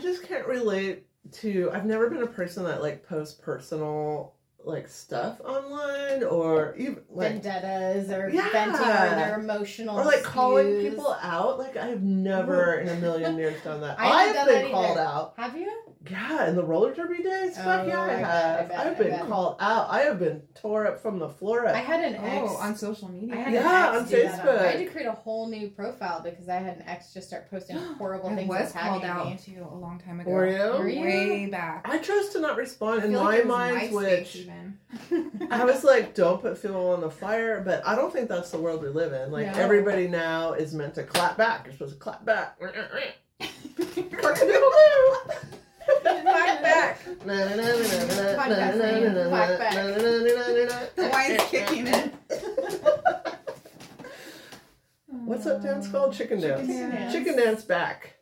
I just can't relate to. I've never been a person that like posts personal like stuff online or even like vendettas or Yeah. venting or their emotional or like calling people out. Like I've never in a million years done that. I haven't I've been that called either. out. Have you? Yeah, in the roller derby days, oh, fuck Oh, yeah, I I have. I bet, I've been bet. called out. I have been tore up from the floor up. I had an ex. Oh, on social media. I had Yeah, an on ex do that. Facebook. I had to create a whole new profile because I had an ex just start posting horrible things. I things was called out me. too a long time ago. Were you? Were you? Way back. I chose to not respond in feel my like it was mind, MySpace which even. I was like, don't put fuel on the fire, but I don't think that's the world we live in. Like No. everybody now is meant to clap back. You're supposed to clap back. Clap back. Clap back. The wine's kicking in. What's that dance called? Chicken dance. Chicken dance. Chicken dance back.